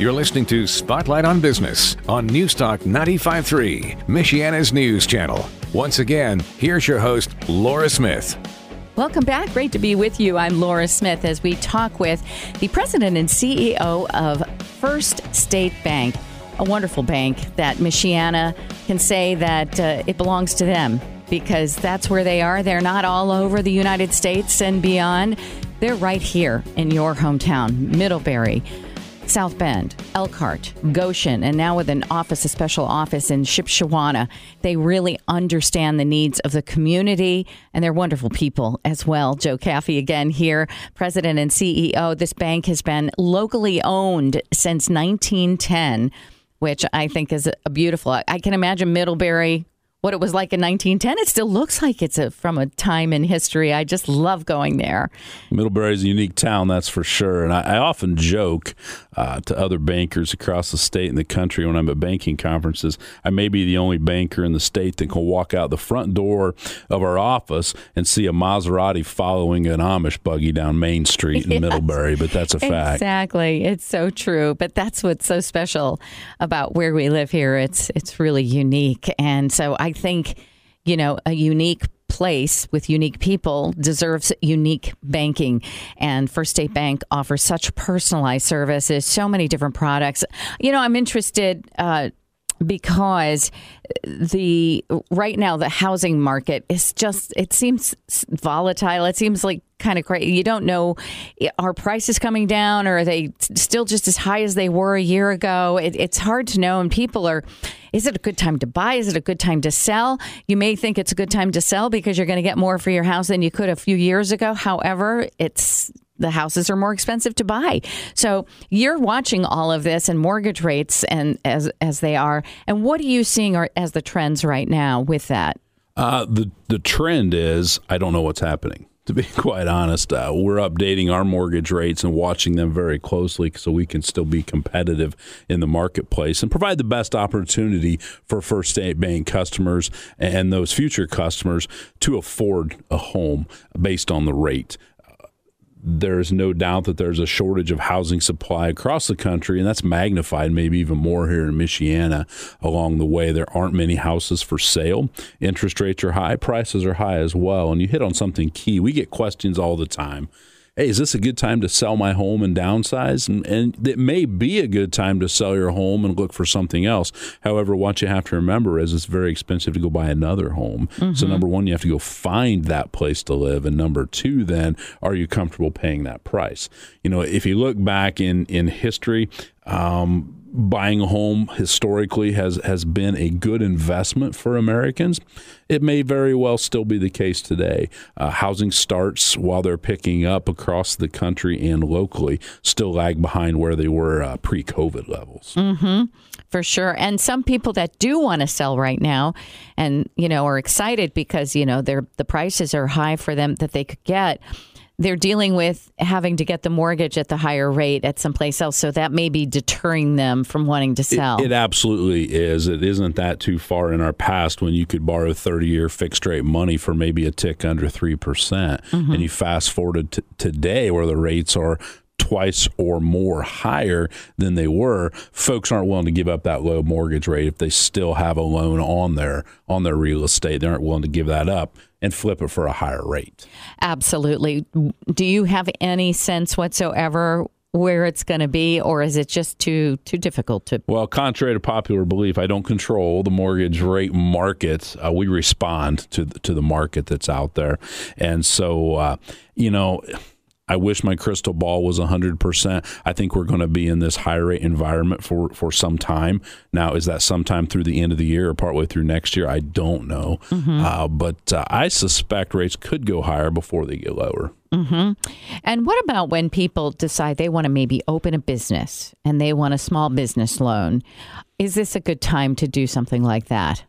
You're listening to Spotlight on Business on Newstalk 95.3, Michiana's news channel. Once again, here's your host, Laura Smith. Welcome back. Great to be with you. I'm Laura Smith as we talk with the president and CEO of First State Bank, a wonderful bank that Michiana can say that uh, it belongs to them because that's where they are. They're not all over the United States and beyond. They're right here in your hometown, Middlebury. South Bend, Elkhart, Goshen, and now with an office, a special office in Shipshewana. They really understand the needs of the community, and they're wonderful people as well. Joe Caffee again here, president and CEO. This bank has been locally owned since 1910 which I think is a beautiful. I can imagine Middlebury what it was like in 1910. It still looks like it's a, from a time in history. I just love going there. Middlebury is a unique town, that's for sure. And I, I often joke uh, to other bankers across the state and the country when I'm at banking conferences, I may be the only banker in the state that can walk out the front door of our office and see a Maserati following an Amish buggy down Main Street in yes, Middlebury. But that's a fact. Exactly, it's so true. But that's what's so special about where we live here. It's it's really unique, and so I I think, you know, a unique place with unique people deserves unique banking. And First State Bank offers such personalized services, so many different products. You know, I'm interested. Uh, because the right now the housing market is just it seems volatile. It seems like kind of crazy. You don't know are prices coming down or are they still just as high as they were a year ago? It, it's hard to know and people are is it a good time to buy? Is it a good time to sell? You may think it's a good time to sell because you're going to get more for your house than you could a few years ago. However it's the houses are more expensive to buy. So you're watching all of this and mortgage rates and as as they are. And what are you seeing as the trends right now with that? Uh, the the trend is I don't know what's happening. To be quite honest, uh, we're updating our mortgage rates and watching them very closely so we can still be competitive in the marketplace and provide the best opportunity for First State Bank customers and those future customers to afford a home based on the rate there's no doubt that there's a shortage of housing supply across the country, and that's magnified maybe even more here in Michiana along the way. There aren't many houses for sale. Interest rates are high, prices are high as well. And you hit on something key. We get questions all the time hey, is this a good time to sell my home and downsize? And, and it may be a good time to sell your home and look for something else. However, what you have to remember is it's very expensive to go buy another home. Mm-hmm. So, number one, you have to go find that place to live. And number two, then, are you comfortable paying that price? You know, if you look back in, in history, um, buying a home historically has has been a good investment for Americans. It may very well still be the case today. Uh, housing starts while they're picking up across the country and locally still lag behind where they were uh, pre-COVID levels. Mm-hmm. For sure, and some people that do want to sell right now, and you know, are excited because you know their the prices are high for them that they could get they're dealing with having to get the mortgage at the higher rate at someplace else. So that may be deterring them from wanting to sell. It, it absolutely is. It isn't that too far in our past when you could borrow 30 year fixed rate money for maybe a tick under 3%. percent mm hmm And you fast forward to today where the rates are twice or more higher than they were, folks aren't willing to give up that low mortgage rate if they still have a loan on their on their real estate. They aren't willing to give that up and flip it for a higher rate. Absolutely. Do you have any sense whatsoever where it's going to be, or is it just too too difficult to? Well, contrary to popular belief, I don't control the mortgage rate market. Uh, we respond to the, to the market that's out there, and so uh, you know I wish my crystal ball was 100%. I think we're going to be in this high rate environment for, for some time. Now, is that sometime through the end of the year or partway through next year? I don't know. Mm-hmm. Uh, but uh, I suspect rates could go higher before they get lower. Mm-hmm. And what about when people decide they want to maybe open a business and they want a small business loan? Is this a good time to do something like that?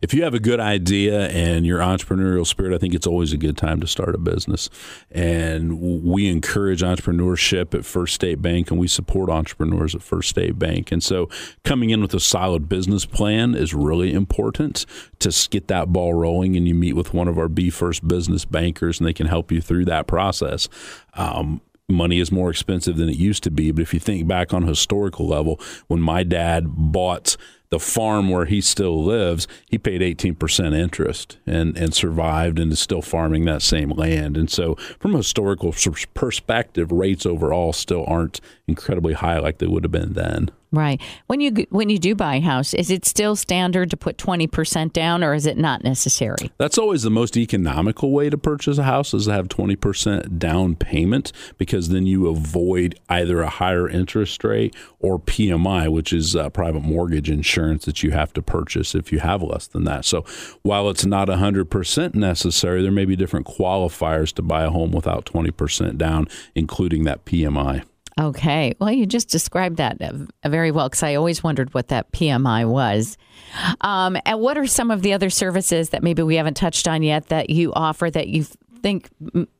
If you have a good idea and your entrepreneurial spirit, I think it's always a good time to start a business. And we encourage entrepreneurship at First State Bank and we support entrepreneurs at First State Bank. And so coming in with a solid business plan is really important to get that ball rolling. And you meet with one of our Be First business bankers and they can help you through that process. Um, money is more expensive than it used to be. But if you think back on a historical level, when my dad bought the farm where he still lives, he paid 18% interest and, and survived and is still farming that same land. And so, from a historical perspective, rates overall still aren't incredibly high like they would have been then. Right. When you when you do buy a house, is it still standard to put 20% down or is it not necessary? That's always the most economical way to purchase a house is to have 20% down payment because then you avoid either a higher interest rate or PMI, which is uh, private mortgage insurance that you have to purchase if you have less than that. So, while it's not 100% necessary, there may be different qualifiers to buy a home without 20% down including that PMI. Okay. Well, you just described that uh, very well because I always wondered what that PMI was. Um, and what are some of the other services that maybe we haven't touched on yet that you offer that you think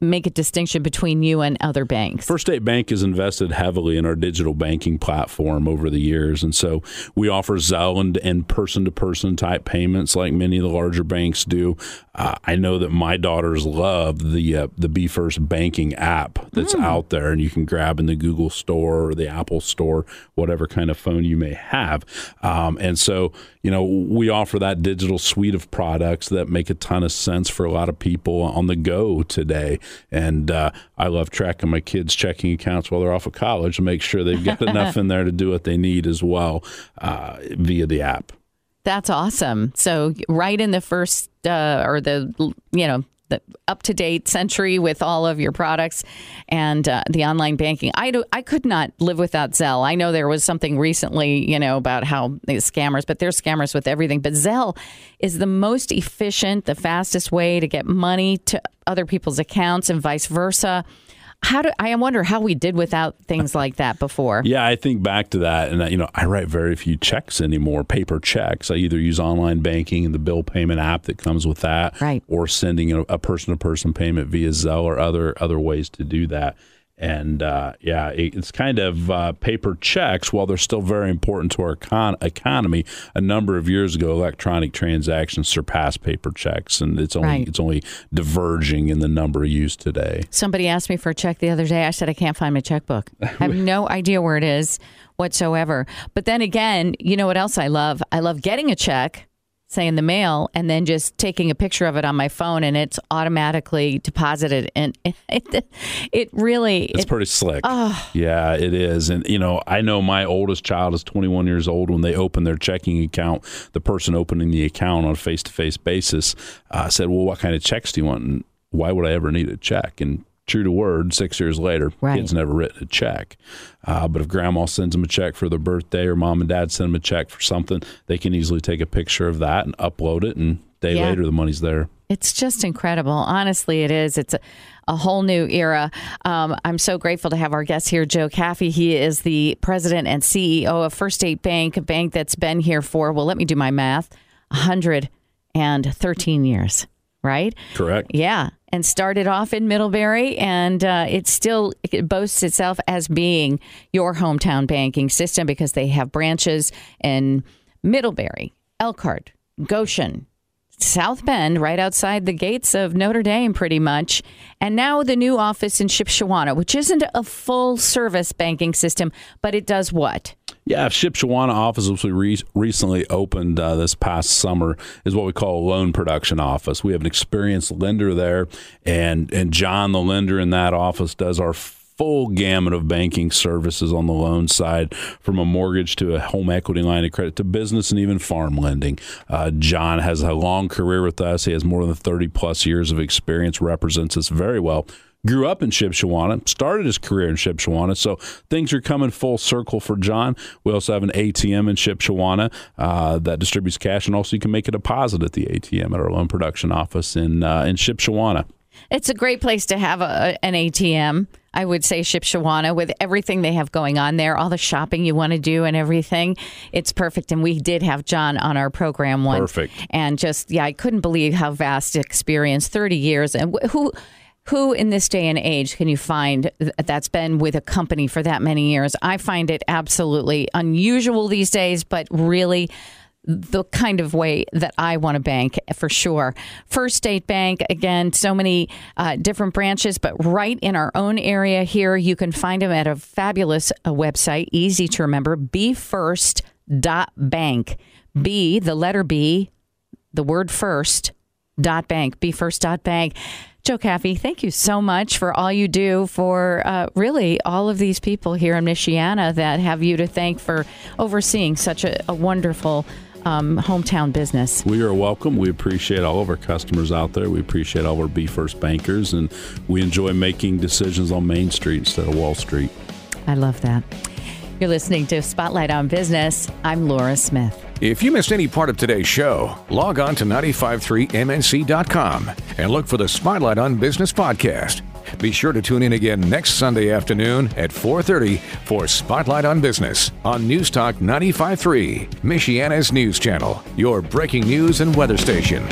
make a distinction between you and other banks? First State Bank has invested heavily in our digital banking platform over the years, and so we offer Zelle and person to person type payments like many of the larger banks do. Uh, I know that my daughters love the uh, the Be First banking app that's mm. out there, and you can grab in the Google Store or the Apple Store, whatever kind of phone you may have. Um, and so, you know, we offer that digital suite of products that make a ton of sense for a lot of people on the go today. And uh, I love tracking my kids' checking accounts while they're off of college to make sure they've got enough in there to do what they need as well uh, via the app. That's awesome. So right in the first uh, or the you know the up to date century with all of your products and uh, the online banking. I do, I could not live without Zelle. I know there was something recently, you know, about how scammers, but there's scammers with everything. But Zelle is the most efficient, the fastest way to get money to other people's accounts and vice versa how do I wonder how we did without things like that before? Yeah, I think back to that, and you know, I write very few checks anymore, paper checks. I either use online banking and the bill payment app that comes with that, right. or sending a person to person payment via Zelle or other other ways to do that. And uh, yeah, it's kind of uh, paper checks, while they're still very important to our econ- economy. A number of years ago, electronic transactions surpassed paper checks, and it's only right. it's only diverging in the number used today. Somebody asked me for a check the other day. I said I can't find my checkbook. I have no idea where it is whatsoever. But then again, you know what else I love? I love getting a check say in the mail and then just taking a picture of it on my phone and it's automatically deposited and it, it really it's it, pretty slick. Oh. yeah it is. And you know i know my oldest child is 21 years old. When they open their checking account the person opening the account on a face-to-face basis uh, said well what kind of checks do you want? And why would i ever need a check? And true to word, six years later, right. kid's never written a check. Uh, but if grandma sends them a check for their birthday or mom and dad send them a check for something, they can easily take a picture of that and upload it, and day yeah. later the money's there. It's just incredible. Honestly, it is. It's a, a whole new era. Um, I'm so grateful to have our guest here, Joe Caffee. He is the president and CEO of First State Bank, a bank that's been here for, well, let me do my math, 113 years, right? Correct. Yeah and started off in Middlebury, and uh, it still it boasts itself as being your hometown banking system because they have branches in Middlebury, Elkhart, Goshen, South Bend, right outside the gates of Notre Dame, pretty much. And now the new office in Shipshewana, which isn't a full service banking system, but it does what? Yeah, Shipshewana office, which we re- recently opened uh, this past summer, is what we call a loan production office. We have an experienced lender there, and and John, the lender in that office, does our full gamut of banking services on the loan side, from a mortgage to a home equity line of credit to business and even farm lending. Uh, John has a long career with us. He has more than 30 plus years of experience, represents us very well grew up in Shipshewana, started his career in Shipshewana. So things are coming full circle for John. We also have an ATM in Shipshewana uh, that distributes cash, and also you can make a deposit at the ATM at our loan production office in uh, in Shipshewana. It's a great place to have a, an ATM. I would say Shipshewana with everything they have going on there, all the shopping you want to do and everything. It's perfect. And we did have John on our program once. Perfect. And just, yeah, I couldn't believe how vast experience, 30 years. And who who in this day and age can you find that's been with a company for that many years? I find it absolutely unusual these days, but really the kind of way that I want to bank for sure. First State Bank, again, so many uh, different branches, but right in our own area here, you can find them at a fabulous uh, website, easy to remember, befirst.bank. B, the letter B, the word first, dot bank, befirst dot bank. Joe Caffee, thank you so much for all you do for uh, really all of these people here in Michiana that have you to thank for overseeing such a, a wonderful um, hometown business. We are welcome. We appreciate all of our customers out there. We appreciate all of our Be First bankers, and we enjoy making decisions on Main Street instead of Wall Street. I love that. You're listening to Spotlight on Business. I'm Laura Smith. If you missed any part of today's show, log on to 953mnc.com and look for the Spotlight on Business podcast. Be sure to tune in again next Sunday afternoon at 4:30 for Spotlight on Business on News Talk 953, Michiana's news channel, your breaking news and weather station.